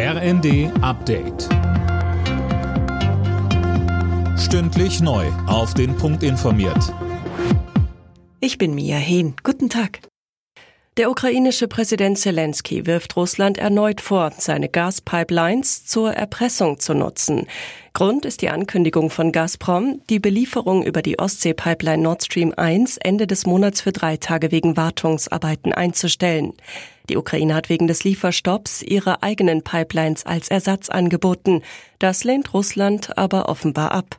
RND Update. Stündlich neu. Auf den Punkt informiert. Ich bin Mia Hehn. Guten Tag. Der ukrainische Präsident Zelensky wirft Russland erneut vor, seine Gaspipelines zur Erpressung zu nutzen. Grund ist die Ankündigung von Gazprom, die Belieferung über die Ostsee-Pipeline Nord Stream 1 Ende des Monats für drei Tage wegen Wartungsarbeiten einzustellen. Die Ukraine hat wegen des Lieferstopps ihre eigenen Pipelines als Ersatz angeboten. Das lehnt Russland aber offenbar ab.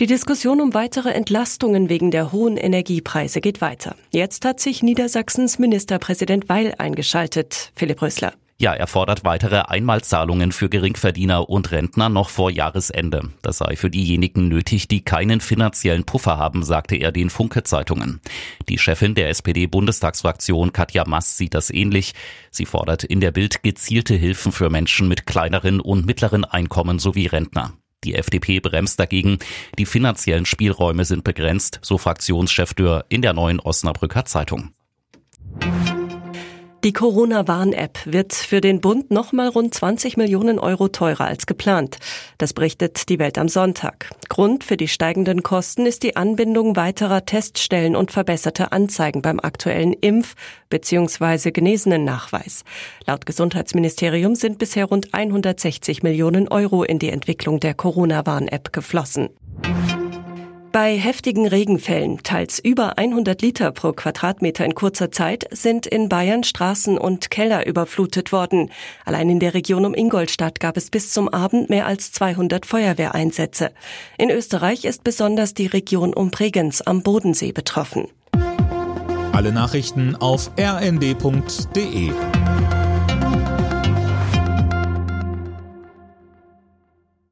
Die Diskussion um weitere Entlastungen wegen der hohen Energiepreise geht weiter. Jetzt hat sich Niedersachsens Ministerpräsident Weil eingeschaltet. Philipp Rösler. Ja, er fordert weitere Einmalzahlungen für Geringverdiener und Rentner noch vor Jahresende. Das sei für diejenigen nötig, die keinen finanziellen Puffer haben, sagte er den Funke-Zeitungen. Die Chefin der SPD-Bundestagsfraktion Katja Mass sieht das ähnlich. Sie fordert in der Bild gezielte Hilfen für Menschen mit kleineren und mittleren Einkommen sowie Rentner. Die FDP bremst dagegen. Die finanziellen Spielräume sind begrenzt, so Fraktionschef Dürr in der neuen Osnabrücker Zeitung. Die Corona-Warn-App wird für den Bund nochmal rund 20 Millionen Euro teurer als geplant. Das berichtet die Welt am Sonntag. Grund für die steigenden Kosten ist die Anbindung weiterer Teststellen und verbesserte Anzeigen beim aktuellen Impf- bzw. Genesenen-Nachweis. Laut Gesundheitsministerium sind bisher rund 160 Millionen Euro in die Entwicklung der Corona-Warn-App geflossen. Bei heftigen Regenfällen, teils über 100 Liter pro Quadratmeter in kurzer Zeit, sind in Bayern Straßen und Keller überflutet worden. Allein in der Region um Ingolstadt gab es bis zum Abend mehr als 200 Feuerwehreinsätze. In Österreich ist besonders die Region um Bregenz am Bodensee betroffen. Alle Nachrichten auf rnd.de